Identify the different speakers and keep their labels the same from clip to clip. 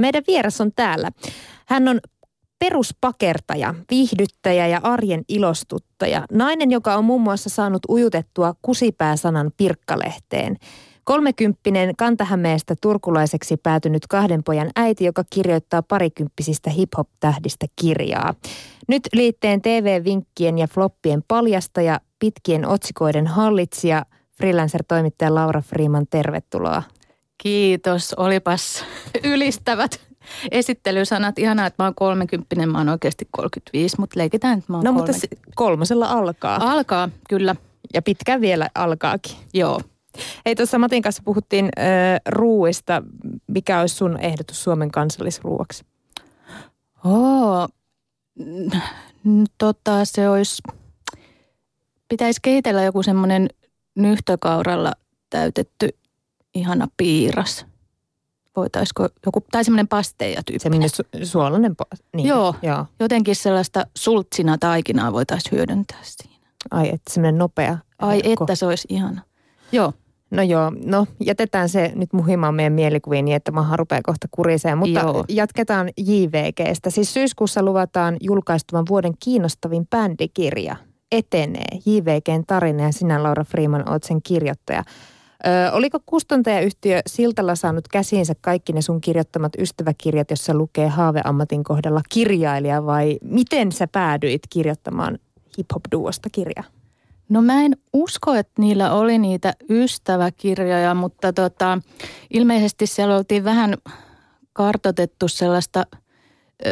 Speaker 1: Meidän vieras on täällä. Hän on peruspakertaja, viihdyttäjä ja arjen ilostuttaja. Nainen, joka on muun muassa saanut ujutettua kusipääsanan pirkkalehteen. Kolmekymppinen Kantahämeestä turkulaiseksi päätynyt kahden pojan äiti, joka kirjoittaa parikymppisistä hip-hop-tähdistä kirjaa. Nyt liitteen TV-vinkkien ja floppien paljastaja, pitkien otsikoiden hallitsija, freelancer-toimittaja Laura Freeman, tervetuloa.
Speaker 2: Kiitos, olipas ylistävät esittelysanat. Ihanaa, että mä oon 30, mä oon oikeasti 35, mutta leikitään, että mä oon
Speaker 1: No
Speaker 2: kolme.
Speaker 1: mutta kolmosella alkaa.
Speaker 2: Alkaa, kyllä.
Speaker 1: Ja pitkään vielä alkaakin.
Speaker 2: Joo.
Speaker 1: Hei, tuossa Matin kanssa puhuttiin äh, ruuista. Mikä olisi sun ehdotus Suomen kansallisruuaksi?
Speaker 2: Oo, tota se olisi, pitäisi kehitellä joku semmoinen nyhtökauralla täytetty ihana piiras. Voitaisiko joku, tai semmoinen pasteja tyyppi.
Speaker 1: Semmoinen su- suolainen po- niin.
Speaker 2: Joo.
Speaker 1: Joo.
Speaker 2: Jotenkin sellaista sultsina taikinaa voitaisiin hyödyntää siinä.
Speaker 1: Ai, että semmoinen nopea.
Speaker 2: Ai
Speaker 1: herkku.
Speaker 2: että se olisi ihana. Joo,
Speaker 1: No joo, no jätetään se nyt muhimaan meidän mielikuviin niin, että maha rupeaa kohta kuriseen. Mutta
Speaker 2: Joo.
Speaker 1: jatketaan JVGstä. Siis syyskuussa luvataan julkaistuvan vuoden kiinnostavin bändikirja. Etenee. JVGn tarina ja sinä Laura Freeman oot sen kirjoittaja. Ö, oliko kustantajayhtiö Siltalla saanut käsiinsä kaikki ne sun kirjoittamat ystäväkirjat, jossa lukee haaveammatin kohdalla kirjailija vai miten sä päädyit kirjoittamaan hip-hop-duosta kirjaa?
Speaker 2: No mä en usko, että niillä oli niitä ystäväkirjoja, mutta tota, ilmeisesti siellä oltiin vähän kartotettu sellaista ö,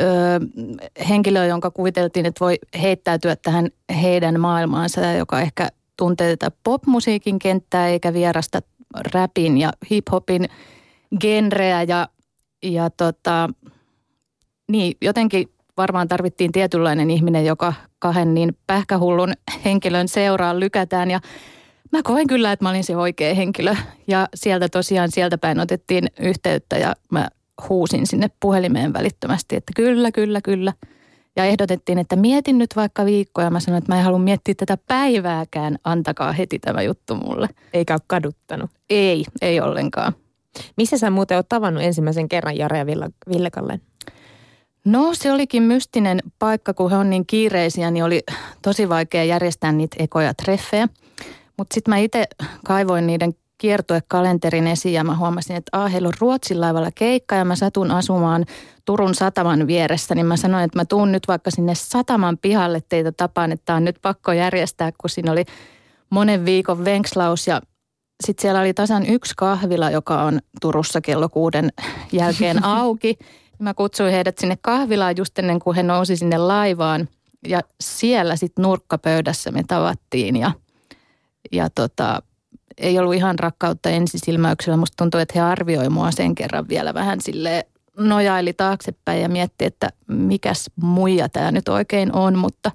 Speaker 2: henkilöä, jonka kuviteltiin, että voi heittäytyä tähän heidän maailmaansa, joka ehkä tuntee tätä popmusiikin kenttää eikä vierasta räpin ja hiphopin genreä ja, ja tota, niin, jotenkin varmaan tarvittiin tietynlainen ihminen, joka kahden niin pähkähullun henkilön seuraan lykätään ja mä koen kyllä, että mä olin se oikea henkilö ja sieltä tosiaan sieltä päin otettiin yhteyttä ja mä huusin sinne puhelimeen välittömästi, että kyllä, kyllä, kyllä. Ja ehdotettiin, että mietin nyt vaikka viikkoja. Mä sanoin, että mä en halua miettiä tätä päivääkään, antakaa heti tämä juttu mulle.
Speaker 1: Eikä ole kaduttanut.
Speaker 2: Ei, ei ollenkaan.
Speaker 1: Missä sä muuten oot tavannut ensimmäisen kerran Jare ja Villa, Villekallen?
Speaker 2: No se olikin mystinen paikka, kun he on niin kiireisiä, niin oli tosi vaikea järjestää niitä ekoja treffejä. Mutta sitten mä itse kaivoin niiden kiertuekalenterin esiin ja mä huomasin, että ah, heillä on Ruotsin laivalla keikka ja mä satun asumaan Turun sataman vieressä, niin mä sanoin, että mä tuun nyt vaikka sinne sataman pihalle teitä tapaan, että on nyt pakko järjestää, kun siinä oli monen viikon venkslaus ja sitten siellä oli tasan yksi kahvila, joka on Turussa kello kuuden jälkeen auki. Mä kutsuin heidät sinne kahvilaan just ennen kuin he nousi sinne laivaan. Ja siellä sitten nurkkapöydässä me tavattiin ja, ja tota, ei ollut ihan rakkautta ensisilmäyksellä. Musta tuntuu, että he arvioi mua sen kerran vielä vähän sille nojaili taaksepäin ja mietti, että mikäs muija tämä nyt oikein on. Mutta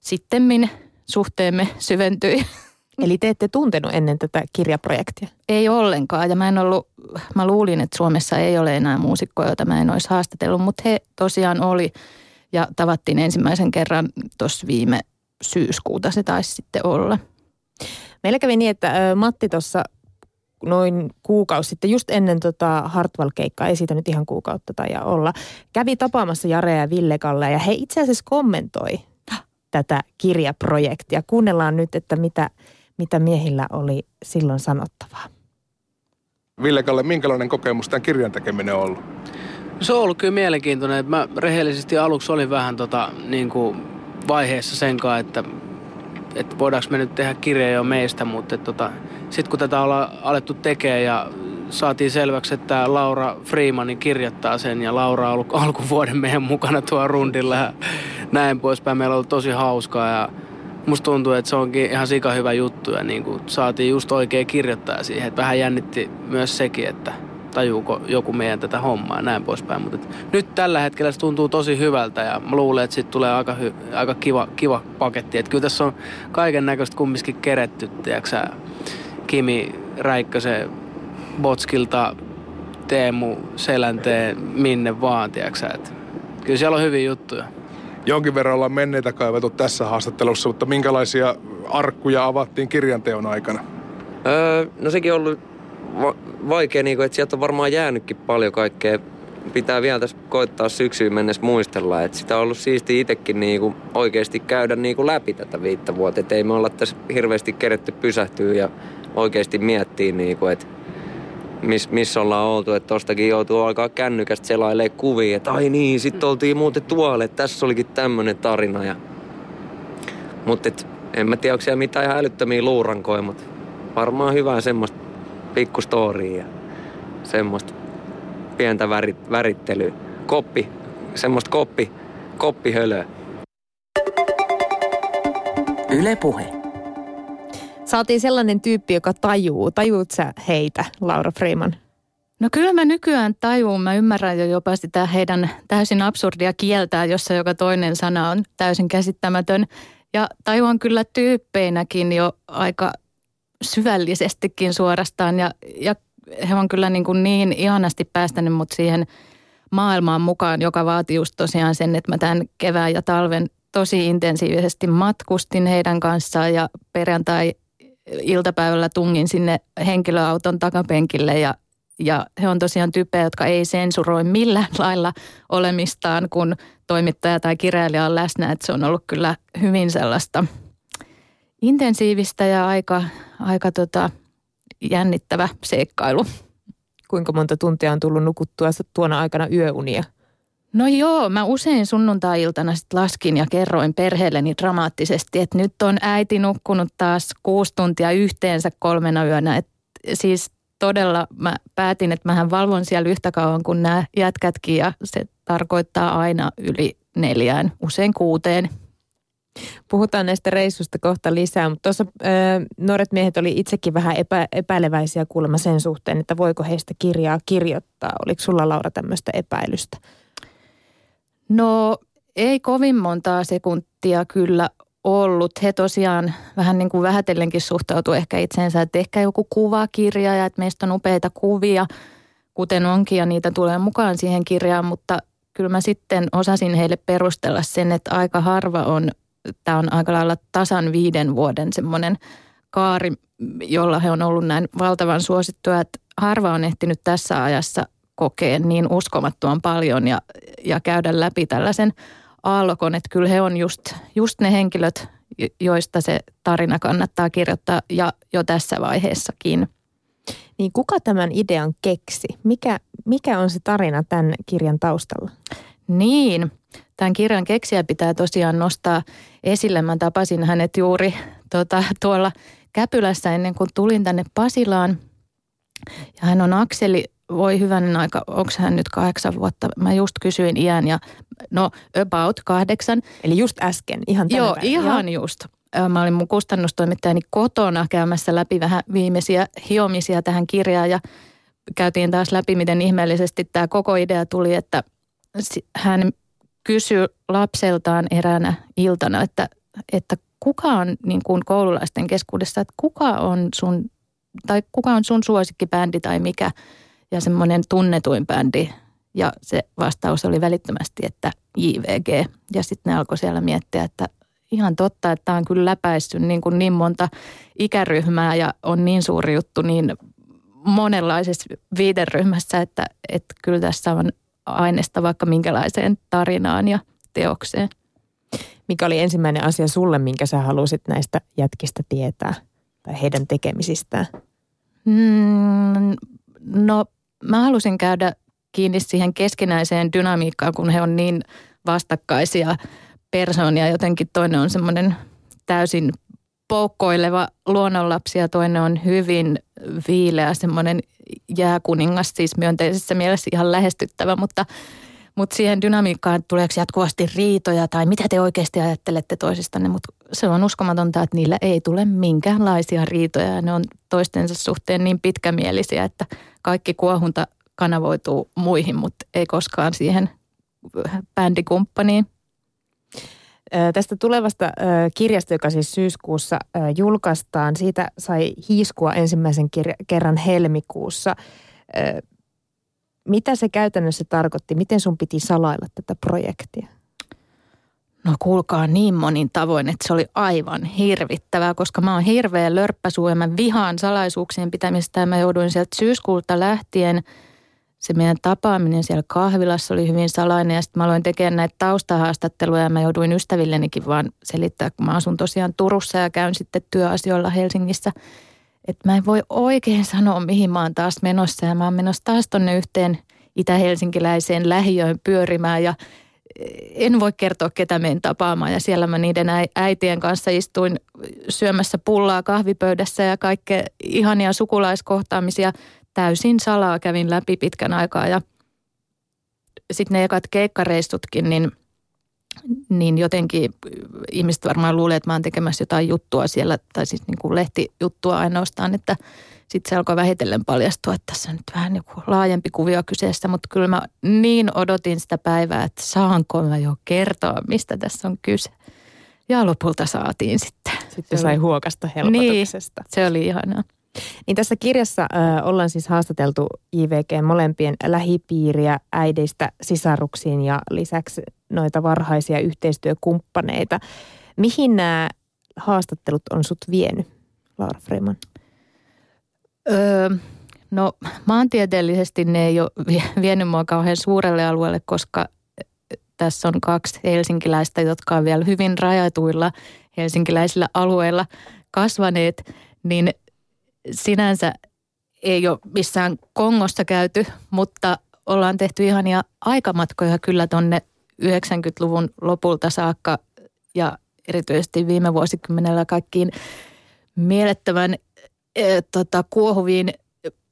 Speaker 2: sittemmin suhteemme syventyi.
Speaker 1: Eli te ette tuntenut ennen tätä kirjaprojektia?
Speaker 2: Ei ollenkaan ja mä en ollut, mä luulin, että Suomessa ei ole enää muusikkoja, joita mä en olisi haastatellut, mutta he tosiaan oli ja tavattiin ensimmäisen kerran tuossa viime syyskuuta se taisi sitten olla.
Speaker 1: Meillä kävi niin, että Matti tuossa noin kuukausi sitten, just ennen tota Hartwell-keikkaa, ei siitä nyt ihan kuukautta tai olla, kävi tapaamassa Jare ja Villekalle ja he itse asiassa kommentoi tätä kirjaprojektia. Kuunnellaan nyt, että mitä, mitä miehillä oli silloin sanottavaa.
Speaker 3: Ville Kalle, minkälainen kokemus tämän kirjan tekeminen on ollut?
Speaker 4: Se on ollut kyllä mielenkiintoinen. Mä rehellisesti aluksi olin vähän tota, niin kuin vaiheessa sen kanssa, että, että voidaanko me nyt tehdä kirja jo meistä, mutta tota, sitten kun tätä ollaan alettu tekemään ja saatiin selväksi, että Laura Freemani kirjoittaa sen ja Laura on ollut alkuvuoden meidän mukana tuo rundilla ja näin poispäin. Meillä on ollut tosi hauskaa ja musta tuntuu, että se onkin ihan sika hyvä juttu ja niin kuin saatiin just oikea kirjoittaja siihen. Että vähän jännitti myös sekin, että tajuuko joku meidän tätä hommaa ja näin poispäin. Mutta nyt tällä hetkellä se tuntuu tosi hyvältä ja mä luulen, että siitä tulee aika, hy, aika kiva, kiva paketti. Että kyllä tässä on kaiken näköistä kumminkin keretty, tiedätkö Kimi Räikkösen Botskilta Teemu Selänteen minne vaan, tiedätkö että Kyllä siellä on hyviä juttuja.
Speaker 3: Jonkin verran ollaan menneitä kaivettu tässä haastattelussa, mutta minkälaisia arkkuja avattiin kirjanteon aikana?
Speaker 5: Öö, no sekin on ollut va- vaikea, niin kuin, että sieltä on varmaan jäänytkin paljon kaikkea, pitää vielä tässä koittaa syksyyn mennessä muistella, että sitä on ollut siisti itsekin niinku oikeasti käydä niinku läpi tätä viittä vuotta. Että ei me olla tässä hirveästi keretty pysähtyä ja oikeasti miettiä, niinku, että missä miss ollaan oltu. Että tostakin joutuu alkaa kännykästä selailee kuvia, että ai niin, sitten oltiin muuten tuolle, että tässä olikin tämmöinen tarina. Ja... Mutta en mä tiedä, onko siellä mitään ihan älyttömiä luurankoja, mutta varmaan hyvää semmoista pikkustoriaa ja semmoista pientä värit, värittelyä. Koppi, semmoista koppi, koppihölöä.
Speaker 1: Yle Puhe. Saatiin sellainen tyyppi, joka tajuu. Tajuut sä heitä, Laura Freeman?
Speaker 2: No kyllä mä nykyään tajuun. Mä ymmärrän jo jopa sitä heidän täysin absurdia kieltää, jossa joka toinen sana on täysin käsittämätön. Ja tajuan kyllä tyyppeinäkin jo aika syvällisestikin suorastaan. Ja, ja he on kyllä niin, kuin niin ihanasti päästänyt mut siihen maailmaan mukaan, joka vaatii just tosiaan sen, että mä tämän kevään ja talven tosi intensiivisesti matkustin heidän kanssaan ja perjantai iltapäivällä tungin sinne henkilöauton takapenkille ja, ja he on tosiaan tyyppejä, jotka ei sensuroi millään lailla olemistaan, kun toimittaja tai kirjailija on läsnä. Että se on ollut kyllä hyvin sellaista intensiivistä ja aika, aika tota, jännittävä seikkailu.
Speaker 1: Kuinka monta tuntia on tullut nukuttua tuona aikana yöunia?
Speaker 2: No joo, mä usein sunnuntai-iltana sit laskin ja kerroin perheelleni dramaattisesti, että nyt on äiti nukkunut taas kuusi tuntia yhteensä kolmena yönä. Et siis todella mä päätin, että mähän valvon siellä yhtä kauan kuin nämä jätkätkin ja se tarkoittaa aina yli neljään, usein kuuteen.
Speaker 1: Puhutaan näistä reissusta kohta lisää, mutta tuossa nuoret miehet oli itsekin vähän epä, epäileväisiä kuulemma sen suhteen, että voiko heistä kirjaa kirjoittaa. Oliko sulla Laura tämmöistä epäilystä?
Speaker 2: No ei kovin montaa sekuntia kyllä ollut. He tosiaan vähän niin kuin vähätellenkin suhtautuu ehkä itseensä, että ehkä joku kuvakirja ja että meistä on upeita kuvia, kuten onkin ja niitä tulee mukaan siihen kirjaan, mutta kyllä mä sitten osasin heille perustella sen, että aika harva on, tämä on aika lailla tasan viiden vuoden semmoinen kaari, jolla he on ollut näin valtavan suosittuja, että harva on ehtinyt tässä ajassa kokea niin uskomattoman paljon ja, ja käydä läpi tällaisen aallokon, että kyllä he on just, just ne henkilöt, joista se tarina kannattaa kirjoittaa ja jo tässä vaiheessakin.
Speaker 1: Niin kuka tämän idean keksi? Mikä, mikä on se tarina tämän kirjan taustalla?
Speaker 2: Niin, tämän kirjan keksiä pitää tosiaan nostaa esille. Mä tapasin hänet juuri tuota, tuolla Käpylässä ennen kuin tulin tänne Pasilaan. Ja hän on Akseli voi hyvänen aika, onko hän nyt kahdeksan vuotta? Mä just kysyin iän ja no about kahdeksan.
Speaker 1: Eli just äsken, ihan tänä
Speaker 2: Joo, päivänä. ihan Joo. just. Mä olin mun kustannustoimittajani kotona käymässä läpi vähän viimeisiä hiomisia tähän kirjaan ja käytiin taas läpi, miten ihmeellisesti tämä koko idea tuli, että hän kysyi lapseltaan eräänä iltana, että, että kuka on niin kuin koululaisten keskuudessa, että kuka on sun, tai kuka on sun suosikkibändi tai mikä – ja semmoinen tunnetuin bändi. Ja se vastaus oli välittömästi, että JVG. Ja sitten ne alkoi siellä miettiä, että ihan totta, että on kyllä läpäissyt niin, kuin niin monta ikäryhmää ja on niin suuri juttu niin monenlaisessa viideryhmässä, että, että kyllä tässä on aineesta vaikka minkälaiseen tarinaan ja teokseen.
Speaker 1: Mikä oli ensimmäinen asia sulle, minkä sä halusit näistä jätkistä tietää tai heidän tekemisistään?
Speaker 2: Mm, no mä halusin käydä kiinni siihen keskinäiseen dynamiikkaan, kun he on niin vastakkaisia persoonia. Jotenkin toinen on semmoinen täysin poukkoileva luonnonlapsi ja toinen on hyvin viileä, semmoinen jääkuningas, siis myönteisessä mielessä ihan lähestyttävä, mutta, mutta siihen dynamiikkaan tuleeko jatkuvasti riitoja tai mitä te oikeasti ajattelette toisistanne, mutta se on uskomatonta, että niillä ei tule minkäänlaisia riitoja ja ne on toistensa suhteen niin pitkämielisiä, että kaikki kuohunta kanavoituu muihin, mutta ei koskaan siihen bändikumppaniin.
Speaker 1: Tästä tulevasta kirjasta, joka siis syyskuussa julkaistaan, siitä sai hiiskua ensimmäisen kerran helmikuussa. Mitä se käytännössä tarkoitti? Miten sun piti salailla tätä projektia?
Speaker 2: No kuulkaa niin monin tavoin, että se oli aivan hirvittävää, koska mä oon hirveä lörppäsuu ja mä vihaan salaisuuksien pitämistä ja mä jouduin sieltä syyskuulta lähtien se meidän tapaaminen siellä kahvilassa oli hyvin salainen ja sitten mä aloin tekemään näitä taustahaastatteluja ja mä jouduin ystävillenikin vaan selittää, kun mä asun tosiaan Turussa ja käyn sitten työasioilla Helsingissä. Että mä en voi oikein sanoa, mihin mä oon taas menossa ja mä oon menossa taas tonne yhteen itä-helsinkiläiseen lähiöön pyörimään ja en voi kertoa, ketä menen tapaamaan. Ja siellä mä niiden äitien kanssa istuin syömässä pullaa kahvipöydässä ja kaikkea ihania sukulaiskohtaamisia täysin salaa kävin läpi pitkän aikaa. Ja sitten ne ekat keikkareistutkin, niin, niin jotenkin ihmiset varmaan luulee, että mä oon tekemässä jotain juttua siellä, tai siis niin kuin lehtijuttua ainoastaan, että – sitten se alkoi vähitellen paljastua, että tässä on nyt vähän niin kuin laajempi kuvio kyseessä, mutta kyllä mä niin odotin sitä päivää, että saanko mä jo kertoa, mistä tässä on kyse. Ja lopulta saatiin sitten.
Speaker 1: Sitten sai huokasta helpotuksesta.
Speaker 2: Niin, se oli ihanaa.
Speaker 1: Niin tässä kirjassa äh, ollaan siis haastateltu IVG molempien lähipiiriä äideistä sisaruksiin ja lisäksi noita varhaisia yhteistyökumppaneita. Mihin nämä haastattelut on sut vienyt, Laura Freeman?
Speaker 2: Öö, no maantieteellisesti ne ei ole vienyt mua kauhean suurelle alueelle, koska tässä on kaksi helsinkiläistä, jotka on vielä hyvin rajatuilla helsinkiläisillä alueilla kasvaneet, niin sinänsä ei ole missään Kongossa käyty, mutta ollaan tehty ihania aikamatkoja kyllä tonne 90-luvun lopulta saakka ja erityisesti viime vuosikymmenellä kaikkiin mielettömän e, tota, kuohuviin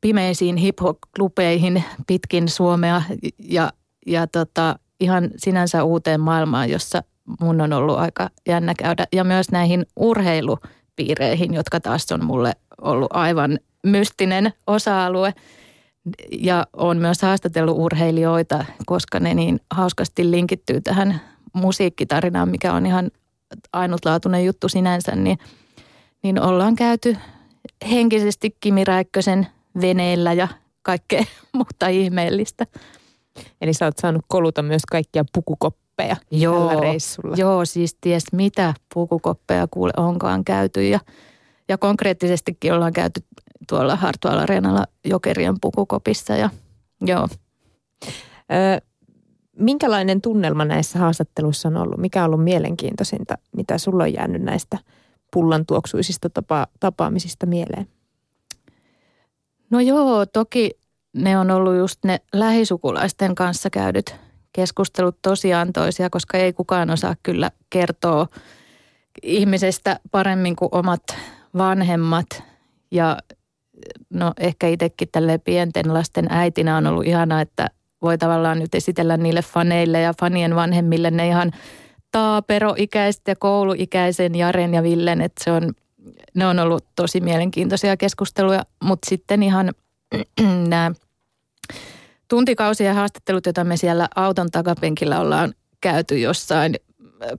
Speaker 2: pimeisiin hip-hop-klubeihin pitkin Suomea ja, ja tota, ihan sinänsä uuteen maailmaan, jossa mun on ollut aika jännä käydä. Ja myös näihin urheilupiireihin, jotka taas on mulle ollut aivan mystinen osa-alue. Ja on myös haastatellut urheilijoita, koska ne niin hauskasti linkittyy tähän musiikkitarinaan, mikä on ihan ainutlaatuinen juttu sinänsä, niin, niin ollaan käyty henkisesti Kimi Räikkösen veneellä ja kaikkea muuta ihmeellistä.
Speaker 1: Eli sä oot saanut koluta myös kaikkia pukukoppeja joo, tällä reissulla.
Speaker 2: Joo, siis ties mitä pukukoppeja kuule onkaan käyty ja, ja konkreettisestikin ollaan käyty tuolla Hartwall Areenalla Jokerien pukukopissa ja joo.
Speaker 1: Ö, minkälainen tunnelma näissä haastatteluissa on ollut? Mikä on ollut mielenkiintoisinta, mitä sulla on jäänyt näistä – pullan tuoksuisista tapa, tapaamisista mieleen?
Speaker 2: No joo, toki ne on ollut just ne lähisukulaisten kanssa käydyt keskustelut tosiaan toisia, koska ei kukaan osaa kyllä kertoa ihmisestä paremmin kuin omat vanhemmat. Ja no ehkä itsekin tälle pienten lasten äitinä on ollut ihanaa, että voi tavallaan nyt esitellä niille faneille ja fanien vanhemmille ne ihan – taaperoikäiset ja kouluikäisen Jaren ja Villen, että se on, ne on ollut tosi mielenkiintoisia keskusteluja, mutta sitten ihan nämä tuntikausia haastattelut, joita me siellä auton takapenkillä ollaan käyty jossain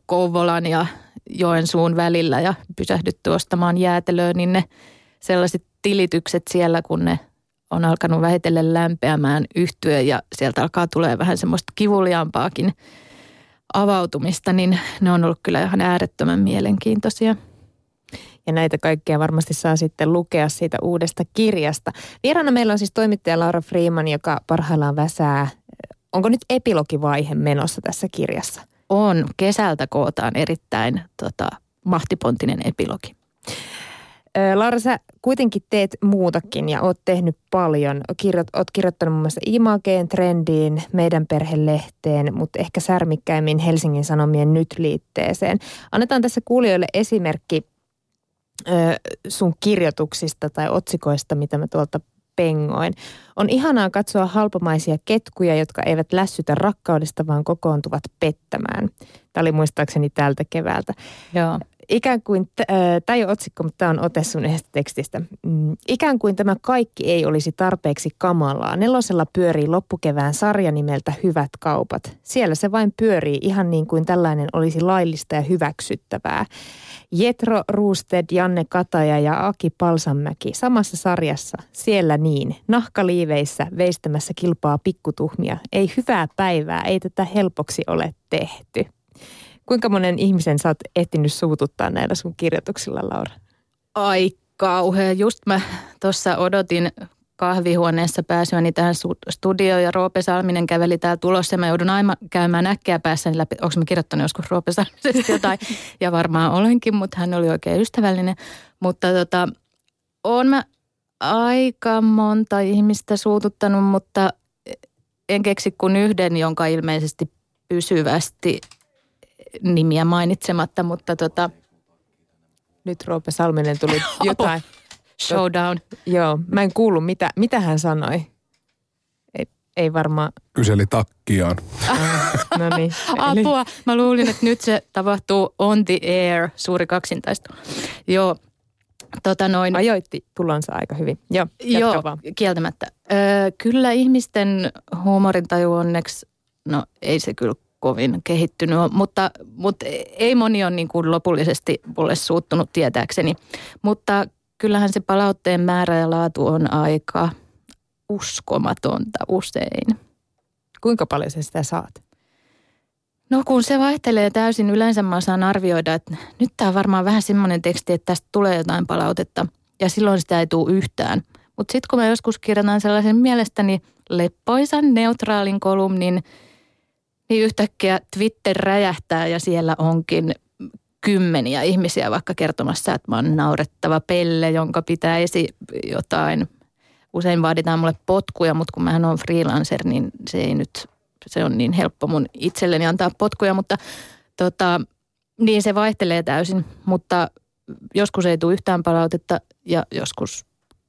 Speaker 2: Kouvolan ja Joensuun välillä ja pysähdytty ostamaan jäätelöä, niin ne sellaiset tilitykset siellä, kun ne on alkanut vähitellen lämpeämään yhtyä ja sieltä alkaa tulee vähän semmoista kivuliaampaakin – avautumista, niin ne on ollut kyllä ihan äärettömän mielenkiintoisia.
Speaker 1: Ja näitä kaikkea varmasti saa sitten lukea siitä uudesta kirjasta. Vieraana meillä on siis toimittaja Laura Freeman, joka parhaillaan väsää. Onko nyt epilogivaihe menossa tässä kirjassa?
Speaker 2: On. Kesältä kootaan erittäin tota, mahtipontinen epilogi.
Speaker 1: Laura, sä kuitenkin teet muutakin ja oot tehnyt paljon. Kirjoit, oot kirjoittanut muun muassa Imageen, Trendiin, Meidän perhelehteen, mutta ehkä särmikkäimmin Helsingin Sanomien Nyt-liitteeseen. Annetaan tässä kuulijoille esimerkki sun kirjoituksista tai otsikoista, mitä mä tuolta pengoin. On ihanaa katsoa halpamaisia ketkuja, jotka eivät lässytä rakkaudesta, vaan kokoontuvat pettämään. Tämä oli muistaakseni tältä keväältä.
Speaker 2: Joo
Speaker 1: ikään kuin, tämä ei ole otsikko, mutta tämä on ote sun yhdestä tekstistä. Mm, ikään kuin tämä kaikki ei olisi tarpeeksi kamalaa. Nelosella pyörii loppukevään sarja nimeltä Hyvät kaupat. Siellä se vain pyörii ihan niin kuin tällainen olisi laillista ja hyväksyttävää. Jetro Ruusted, Janne Kataja ja Aki Palsanmäki samassa sarjassa. Siellä niin. Nahkaliiveissä veistämässä kilpaa pikkutuhmia. Ei hyvää päivää, ei tätä helpoksi ole tehty. Kuinka monen ihmisen sä oot ehtinyt suututtaa näillä sun kirjoituksilla, Laura?
Speaker 2: Ai kauhea. Just mä tuossa odotin kahvihuoneessa pääsyäni tähän studioon ja Roope Salminen käveli täällä tulossa ja mä joudun aina käymään äkkiä päässäni läpi. Onko mä kirjoittanut joskus Roope Salmisesta jotain? ja varmaan olenkin, mutta hän oli oikein ystävällinen. Mutta tota, on mä aika monta ihmistä suututtanut, mutta en keksi kuin yhden, jonka ilmeisesti pysyvästi nimiä mainitsematta, mutta tota...
Speaker 1: Nyt Roope Salminen tuli jotain.
Speaker 2: Showdown.
Speaker 1: Joo, mä en kuullut, mitä, mitä hän sanoi. Ei, ei varmaan...
Speaker 3: Kyseli takkiaan.
Speaker 1: no niin.
Speaker 2: Apua. Mä luulin, että nyt se tapahtuu on the air, suuri kaksintaistu. Joo,
Speaker 1: Tota noin. Ajoitti tulonsa aika hyvin. Joo, Joo
Speaker 2: vaan. kieltämättä. Öö, kyllä ihmisten huumorintaju onneksi, no ei se kyllä kovin kehittynyt, mutta, mutta ei moni ole niin kuin lopullisesti mulle suuttunut tietääkseni. Mutta kyllähän se palautteen määrä ja laatu on aika uskomatonta usein.
Speaker 1: Kuinka paljon sä sitä saat?
Speaker 2: No kun se vaihtelee täysin, yleensä mä saan arvioida, että nyt tämä on varmaan vähän semmoinen teksti, että tästä tulee jotain palautetta ja silloin sitä ei tule yhtään. Mutta sitten kun mä joskus kirjoitan sellaisen mielestäni leppoisan neutraalin kolumnin, niin yhtäkkiä Twitter räjähtää ja siellä onkin kymmeniä ihmisiä vaikka kertomassa, että mä oon naurettava pelle, jonka pitäisi jotain. Usein vaaditaan mulle potkuja, mutta kun mähän on freelancer, niin se ei nyt, se on niin helppo mun itselleni antaa potkuja, mutta tota, niin se vaihtelee täysin, mutta joskus ei tule yhtään palautetta ja joskus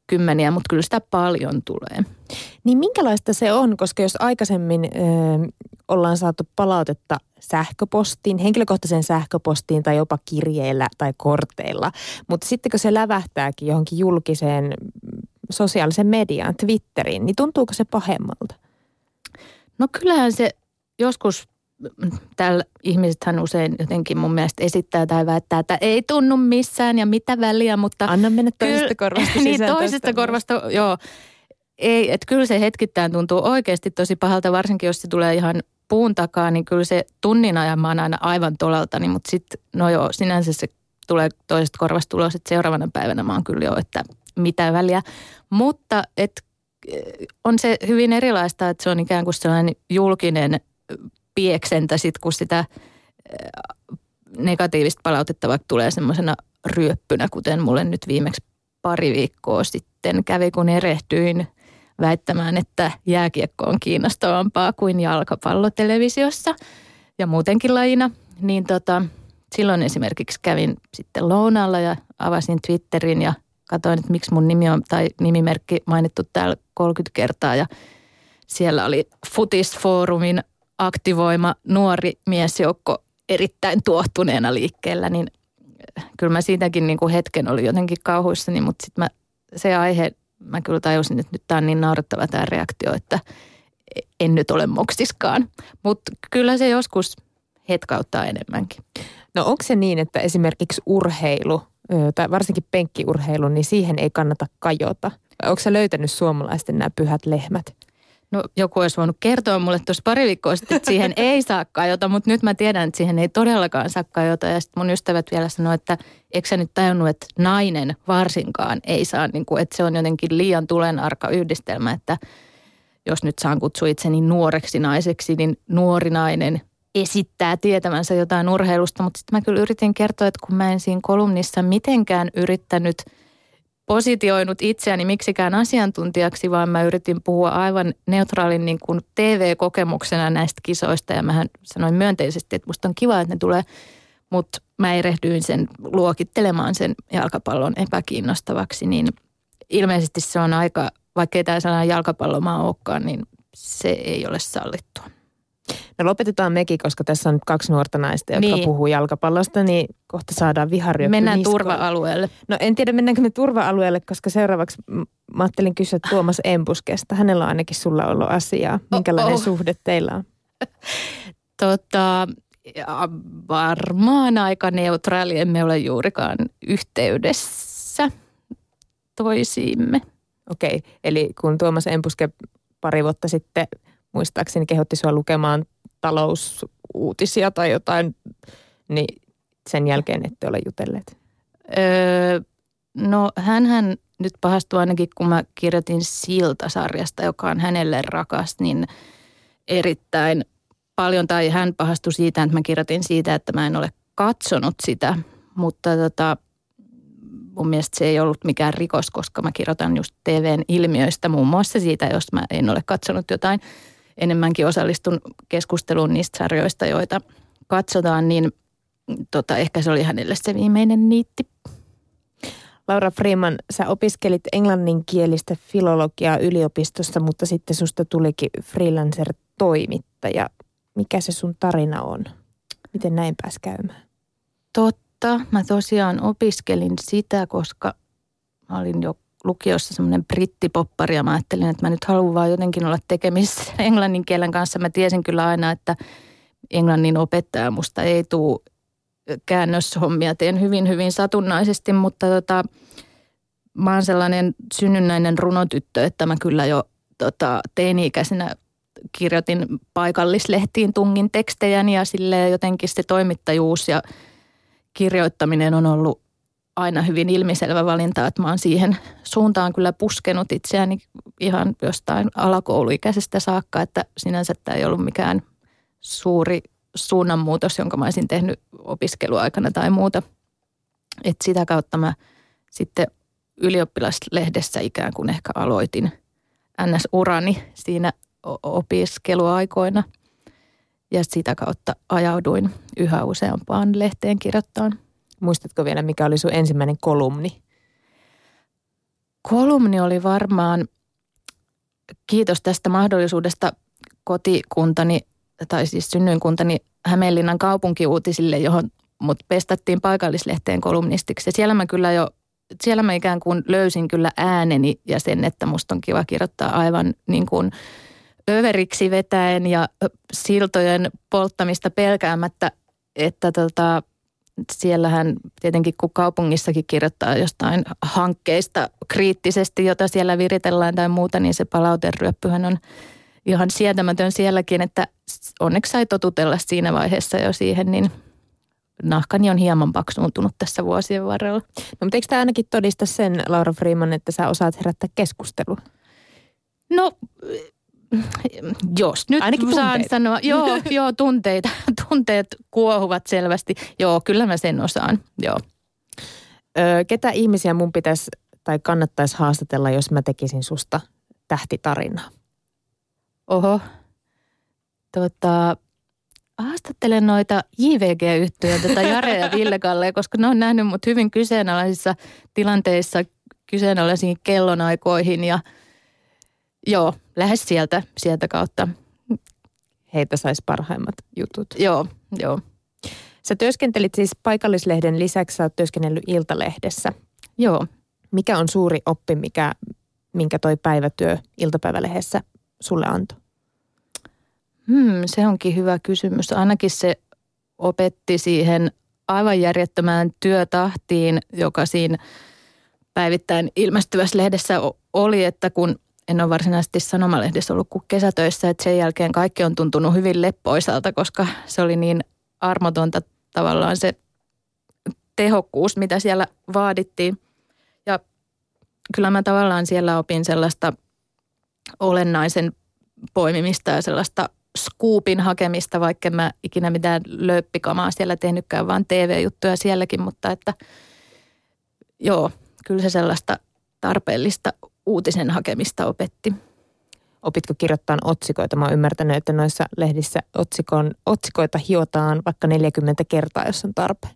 Speaker 2: kymmeniä, mutta kyllä sitä paljon tulee.
Speaker 1: Niin minkälaista se on, koska jos aikaisemmin ö, ollaan saatu palautetta sähköpostiin, henkilökohtaisen sähköpostiin tai jopa kirjeillä tai korteilla, mutta sitten kun se lävähtääkin johonkin julkiseen sosiaalisen mediaan, Twitteriin, niin tuntuuko se pahemmalta?
Speaker 2: No kyllähän se joskus täällä ihmisethän usein jotenkin mun mielestä esittää tai väittää, että ei tunnu missään ja mitä väliä, mutta...
Speaker 1: Anna mennä toisesta korvasta
Speaker 2: Niin, toisesta korvasta, joo. Ei, että kyllä se hetkittäin tuntuu oikeasti tosi pahalta, varsinkin jos se tulee ihan puun takaa, niin kyllä se tunnin ajan mä oon aina aivan tolaltani, mutta sitten, no joo, sinänsä se tulee toisesta korvasta tulos, että seuraavana päivänä mä oon kyllä jo, että mitä väliä. Mutta et, on se hyvin erilaista, että se on ikään kuin sellainen julkinen pieksentä sit, kun sitä negatiivista palautetta vaikka tulee semmoisena ryöppynä, kuten mulle nyt viimeksi pari viikkoa sitten kävi, kun erehtyin väittämään, että jääkiekko on kiinnostavampaa kuin jalkapallo televisiossa ja muutenkin lajina, niin tota, silloin esimerkiksi kävin sitten lounaalla ja avasin Twitterin ja katsoin, että miksi mun nimi on tai nimimerkki mainittu täällä 30 kertaa. Ja siellä oli Futisfoorumin aktivoima nuori miesjoukko erittäin tuottuneena liikkeellä, niin äh, kyllä mä siitäkin niin kuin hetken oli jotenkin kauhuissani, mutta sitten se aihe, mä kyllä tajusin, että nyt tämä on niin naurettava tämä reaktio, että en nyt ole moksiskaan. Mutta kyllä se joskus hetkauttaa enemmänkin.
Speaker 1: No onko se niin, että esimerkiksi urheilu, tai varsinkin penkkiurheilu, niin siihen ei kannata kajota? Onko se löytänyt suomalaisten nämä pyhät lehmät?
Speaker 2: No joku olisi voinut kertoa mulle tuossa pari viikkoa sitten, että siihen ei saa kajota, mutta nyt mä tiedän, että siihen ei todellakaan saa kajota. Ja sitten mun ystävät vielä sanoi, että eikö sä nyt tajunnut, että nainen varsinkaan ei saa, niin kuin, että se on jotenkin liian tulenarka yhdistelmä, että jos nyt saan kutsua itseni nuoreksi naiseksi, niin nuori nainen esittää tietämänsä jotain urheilusta. Mutta sitten mä kyllä yritin kertoa, että kun mä en siinä kolumnissa mitenkään yrittänyt – positioinut itseäni miksikään asiantuntijaksi, vaan mä yritin puhua aivan neutraalin niin kuin TV-kokemuksena näistä kisoista ja mä sanoin myönteisesti, että musta on kiva, että ne tulee, mutta mä erehdyin sen luokittelemaan sen jalkapallon epäkiinnostavaksi, niin ilmeisesti se on aika, vaikkei tämä sellainen jalkapallomaa olekaan, niin se ei ole sallittua.
Speaker 1: No lopetetaan mekin, koska tässä on nyt kaksi nuorta naista, jotka niin. puhuu jalkapallosta, niin kohta saadaan viharryöppy
Speaker 2: Mennään niskoille. turva-alueelle.
Speaker 1: No en tiedä, mennäänkö me turva-alueelle, koska seuraavaksi mä ajattelin kysyä Tuomas Embuskesta. Hänellä on ainakin sulla ollut asiaa. Minkälainen oh, oh. suhde teillä on?
Speaker 2: tota, varmaan aika neutraali. Emme ole juurikaan yhteydessä toisiimme.
Speaker 1: Okei, okay. eli kun Tuomas Empuske pari vuotta sitten muistaakseni kehotti sinua lukemaan talousuutisia tai jotain, niin sen jälkeen ette ole jutelleet?
Speaker 2: Öö, No hän nyt pahastui ainakin, kun mä kirjoitin Silta-sarjasta, joka on hänelle rakas, niin erittäin paljon. Tai hän pahastui siitä, että mä kirjoitin siitä, että mä en ole katsonut sitä. Mutta tota, mun mielestä se ei ollut mikään rikos, koska mä kirjoitan just TVn ilmiöistä, muun muassa siitä, jos mä en ole katsonut jotain. Enemmänkin osallistun keskusteluun niistä sarjoista, joita katsotaan, niin tota, ehkä se oli hänelle se viimeinen niitti.
Speaker 1: Laura Freeman, sä opiskelit englanninkielistä filologiaa yliopistossa, mutta sitten susta tulikin freelancer-toimittaja. Mikä se sun tarina on? Miten näin pääsi käymään?
Speaker 2: Totta. Mä tosiaan opiskelin sitä, koska mä olin jo lukiossa semmoinen brittipoppari ja mä ajattelin, että mä nyt haluan vaan jotenkin olla tekemisissä englannin kielen kanssa. Mä tiesin kyllä aina, että englannin opettaja musta ei tule käännöshommia teen hyvin, hyvin satunnaisesti, mutta tota, mä oon sellainen synnynnäinen runotyttö, että mä kyllä jo tota, teini-ikäisenä kirjoitin paikallislehtiin tungin tekstejäni ja sille jotenkin se toimittajuus ja kirjoittaminen on ollut aina hyvin ilmiselvä valinta, että mä oon siihen suuntaan kyllä puskenut itseäni ihan jostain alakouluikäisestä saakka, että sinänsä tämä ei ollut mikään suuri suunnanmuutos, jonka mä olisin tehnyt opiskeluaikana tai muuta. että sitä kautta mä sitten ylioppilaslehdessä ikään kuin ehkä aloitin NS-urani siinä opiskeluaikoina. Ja sitä kautta ajauduin yhä useampaan lehteen kirjoittamaan.
Speaker 1: Muistatko vielä, mikä oli sun ensimmäinen kolumni?
Speaker 2: Kolumni oli varmaan, kiitos tästä mahdollisuudesta kotikuntani tai siis synnyinkuntani Hämeenlinnan kaupunkiuutisille, johon mut pestattiin paikallislehteen kolumnistiksi. Ja siellä mä kyllä jo, siellä mä ikään kuin löysin kyllä ääneni ja sen, että musta on kiva kirjoittaa aivan niin kuin överiksi vetäen ja siltojen polttamista pelkäämättä, että tota, siellähän tietenkin kun kaupungissakin kirjoittaa jostain hankkeista kriittisesti, jota siellä viritellään tai muuta, niin se palauteryöppyhän on ihan sietämätön sielläkin, että onneksi sai totutella siinä vaiheessa jo siihen, niin nahkani on hieman paksuuntunut tässä vuosien varrella.
Speaker 1: No mutta eikö tämä ainakin todista sen, Laura Freeman, että sä osaat herättää keskustelua?
Speaker 2: No, jos nyt
Speaker 1: Ainakin
Speaker 2: saan
Speaker 1: tunteita.
Speaker 2: sanoa, joo, joo, tunteita, tunteet kuohuvat selvästi. Joo, kyllä mä sen osaan, joo.
Speaker 1: Öö, ketä ihmisiä mun pitäisi tai kannattaisi haastatella, jos mä tekisin susta tähtitarinaa?
Speaker 2: Oho. Tota, haastattelen noita JVG-yhtyjä, tätä Jare ja Ville koska ne on nähnyt mut hyvin kyseenalaisissa tilanteissa, kyseenalaisiin kellonaikoihin ja joo, lähes sieltä, sieltä kautta.
Speaker 1: Heitä saisi parhaimmat jutut.
Speaker 2: Joo, joo,
Speaker 1: Sä työskentelit siis paikallislehden lisäksi, sä oot työskennellyt Iltalehdessä.
Speaker 2: joo.
Speaker 1: Mikä on suuri oppi, mikä, minkä toi päivätyö iltapäivälehdessä sulle antoi?
Speaker 2: Hmm, se onkin hyvä kysymys. Ainakin se opetti siihen aivan järjettömään työtahtiin, joka siinä päivittäin ilmestyvässä lehdessä oli, että kun en ole varsinaisesti sanomalehdessä ollut kuin kesätöissä, että sen jälkeen kaikki on tuntunut hyvin leppoisalta, koska se oli niin armotonta tavallaan se tehokkuus, mitä siellä vaadittiin. Ja kyllä mä tavallaan siellä opin sellaista olennaisen poimimista ja sellaista skuupin hakemista, vaikka mä ikinä mitään löppikamaa siellä tehnytkään, vaan TV-juttuja sielläkin, mutta että joo, kyllä se sellaista tarpeellista uutisen hakemista opetti.
Speaker 1: Opitko kirjoittaa otsikoita? Mä oon ymmärtänyt, että noissa lehdissä otsikon, otsikoita hiotaan vaikka 40 kertaa, jos on tarpeen.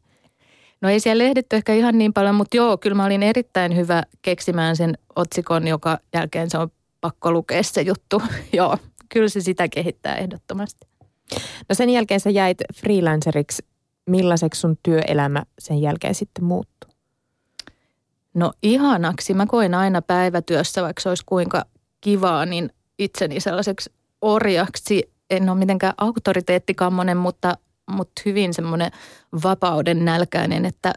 Speaker 2: No ei siellä ehditty ehkä ihan niin paljon, mutta joo, kyllä mä olin erittäin hyvä keksimään sen otsikon, joka jälkeen se on pakko lukea se juttu. joo, kyllä se sitä kehittää ehdottomasti.
Speaker 1: No sen jälkeen sä jäit freelanceriksi. Millaiseksi sun työelämä sen jälkeen sitten muuttui?
Speaker 2: No ihanaksi. Mä koin aina päivätyössä, vaikka se olisi kuinka kivaa, niin itseni sellaiseksi orjaksi. En ole mitenkään auktoriteettikammonen, mutta, mutta hyvin semmoinen vapauden nälkäinen, että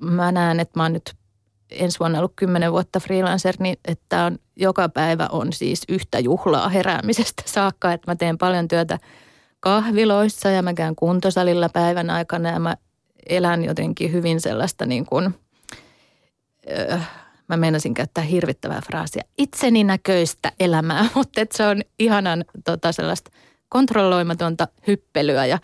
Speaker 2: mä näen, että mä oon nyt ensi vuonna ollut kymmenen vuotta freelancer, niin että on, joka päivä on siis yhtä juhlaa heräämisestä saakka, että mä teen paljon työtä kahviloissa ja mä käyn kuntosalilla päivän aikana ja mä elän jotenkin hyvin sellaista niin kuin äh, mä meinasin käyttää hirvittävää fraasia, itseni näköistä elämää, mutta se on ihanan tota, sellaista kontrolloimatonta hyppelyä ja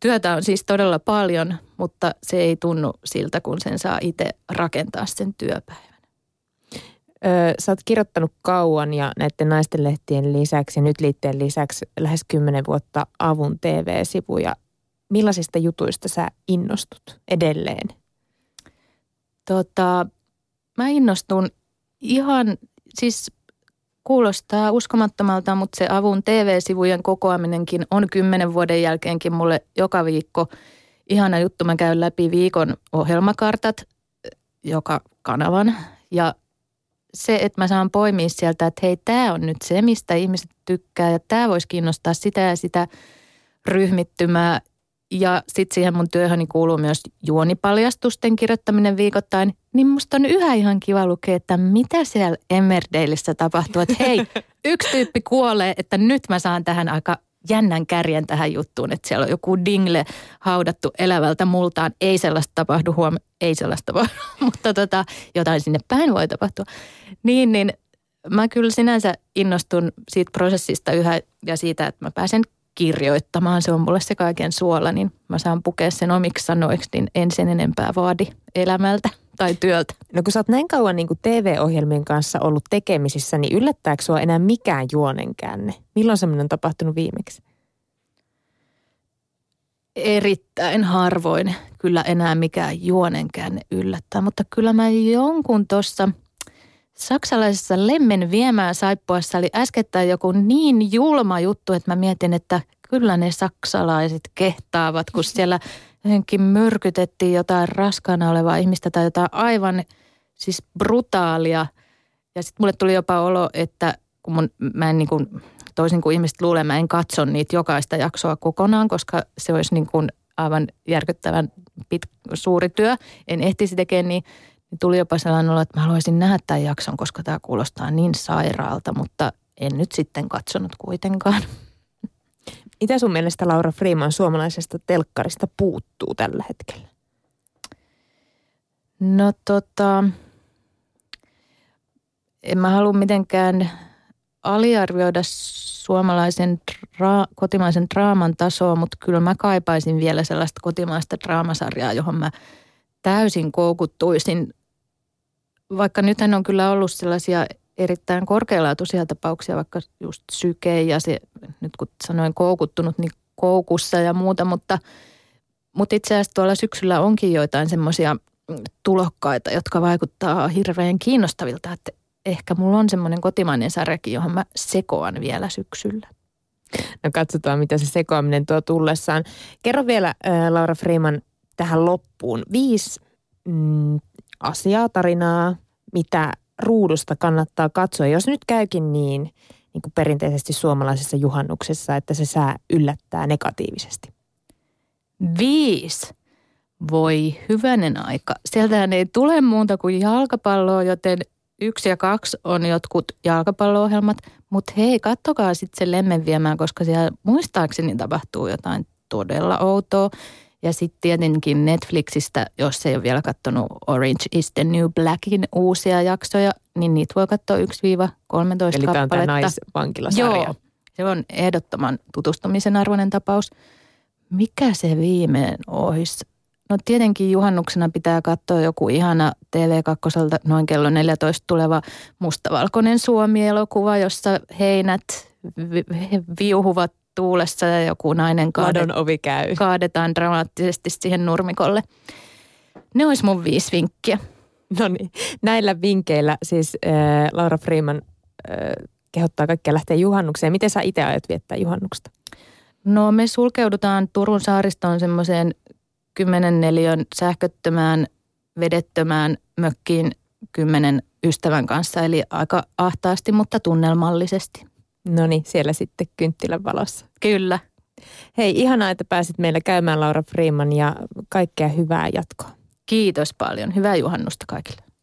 Speaker 2: työtä on siis todella paljon, mutta se ei tunnu siltä, kun sen saa itse rakentaa sen työpäivän.
Speaker 1: Öö, sä oot kirjoittanut kauan ja näiden naisten lehtien lisäksi nyt liitteen lisäksi lähes kymmenen vuotta avun TV-sivuja. Millaisista jutuista sä innostut edelleen?
Speaker 2: Tota, mä innostun ihan, siis kuulostaa uskomattomalta, mutta se avun TV-sivujen kokoaminenkin on kymmenen vuoden jälkeenkin mulle joka viikko ihana juttu. Mä käyn läpi viikon ohjelmakartat joka kanavan ja se, että mä saan poimia sieltä, että hei, tämä on nyt se, mistä ihmiset tykkää ja tämä voisi kiinnostaa sitä ja sitä ryhmittymää. Ja sitten siihen mun työhöni kuuluu myös juonipaljastusten kirjoittaminen viikoittain. Niin musta on yhä ihan kiva lukea, että mitä siellä Emmerdaleissa tapahtuu. Että hei, yksi tyyppi kuolee, että nyt mä saan tähän aika jännän kärjen tähän juttuun, että siellä on joku dingle haudattu elävältä multaan. Ei sellaista tapahdu huom, ei sellaista tapahdu, mutta tota, jotain sinne päin voi tapahtua. Niin, niin mä kyllä sinänsä innostun siitä prosessista yhä ja siitä, että mä pääsen kirjoittamaan. Se on mulle se kaiken suola, niin mä saan pukea sen omiksi sanoiksi, niin en sen enempää vaadi elämältä tai työltä.
Speaker 1: No kun sä oot näin kauan niin TV-ohjelmien kanssa ollut tekemisissä, niin yllättääkö sua enää mikään juonenkäänne? Milloin semmoinen on tapahtunut viimeksi?
Speaker 2: Erittäin harvoin kyllä enää mikään juonenkäänne yllättää, mutta kyllä mä jonkun tuossa saksalaisessa lemmen viemään saippuassa oli äskettäin joku niin julma juttu, että mä mietin, että kyllä ne saksalaiset kehtaavat, kun siellä johonkin myrkytettiin jotain raskaana olevaa ihmistä tai jotain aivan siis brutaalia. Ja sitten mulle tuli jopa olo, että kun mun, mä en niin kuin, toisin kuin ihmiset luulee, mä en katso niitä jokaista jaksoa kokonaan, koska se olisi niin kuin aivan järkyttävän pit, suuri työ. En ehtisi tekemään niin, niin tuli jopa sellainen olo, että mä haluaisin nähdä tämän jakson, koska tämä kuulostaa niin sairaalta, mutta en nyt sitten katsonut kuitenkaan.
Speaker 1: Mitä sun mielestä Laura Freeman suomalaisesta telkkarista puuttuu tällä hetkellä?
Speaker 2: No tota, en mä halua mitenkään aliarvioida suomalaisen dra- kotimaisen draaman tasoa, mutta kyllä mä kaipaisin vielä sellaista kotimaista draamasarjaa, johon mä täysin koukuttuisin. Vaikka nythän on kyllä ollut sellaisia erittäin korkealaatuisia tapauksia, vaikka just syke ja se, nyt kun sanoin koukuttunut, niin koukussa ja muuta, mutta, mutta itse asiassa tuolla syksyllä onkin joitain semmoisia tulokkaita, jotka vaikuttaa hirveän kiinnostavilta, että ehkä mulla on semmoinen kotimainen sarjakin, johon mä sekoan vielä syksyllä.
Speaker 1: No katsotaan, mitä se sekoaminen tuo tullessaan. Kerro vielä, Laura Freeman, tähän loppuun. Viisi mm, asiaa, tarinaa, mitä ruudusta kannattaa katsoa, jos nyt käykin niin, niin kuin perinteisesti suomalaisessa juhannuksessa, että se sää yllättää negatiivisesti?
Speaker 2: Viisi. Voi hyvänen aika. Sieltähän ei tule muuta kuin jalkapalloa, joten yksi ja kaksi on jotkut jalkapallo-ohjelmat. Mutta hei, kattokaa sitten se lemmen viemään, koska siellä muistaakseni tapahtuu jotain todella outoa. Ja sitten tietenkin Netflixistä, jos ei ole vielä katsonut Orange is the New Blackin uusia jaksoja, niin niitä voi katsoa 1-13 Eli kappaletta.
Speaker 1: Eli tämä on tämä naisvankilasarja.
Speaker 2: Joo, se on ehdottoman tutustumisen arvoinen tapaus. Mikä se viimeinen olisi? No tietenkin juhannuksena pitää katsoa joku ihana TV2 noin kello 14 tuleva mustavalkoinen Suomi-elokuva, jossa heinät viuhuvat tuulessa ja joku nainen
Speaker 1: kaadet, ovi käy.
Speaker 2: kaadetaan dramaattisesti siihen nurmikolle. Ne olisi mun viisi vinkkiä.
Speaker 1: No niin, näillä vinkkeillä siis äh, Laura Freeman äh, kehottaa kaikkia lähteä juhannukseen. Miten sä itse aiot viettää juhannuksesta?
Speaker 2: No me sulkeudutaan Turun saaristoon semmoiseen kymmenen neliön sähköttömään, vedettömään mökkiin kymmenen ystävän kanssa. Eli aika ahtaasti, mutta tunnelmallisesti.
Speaker 1: No niin, siellä sitten kynttilän valossa.
Speaker 2: Kyllä.
Speaker 1: Hei, ihanaa, että pääsit meillä käymään Laura Freeman ja kaikkea hyvää jatkoa.
Speaker 2: Kiitos paljon. Hyvää juhannusta kaikille.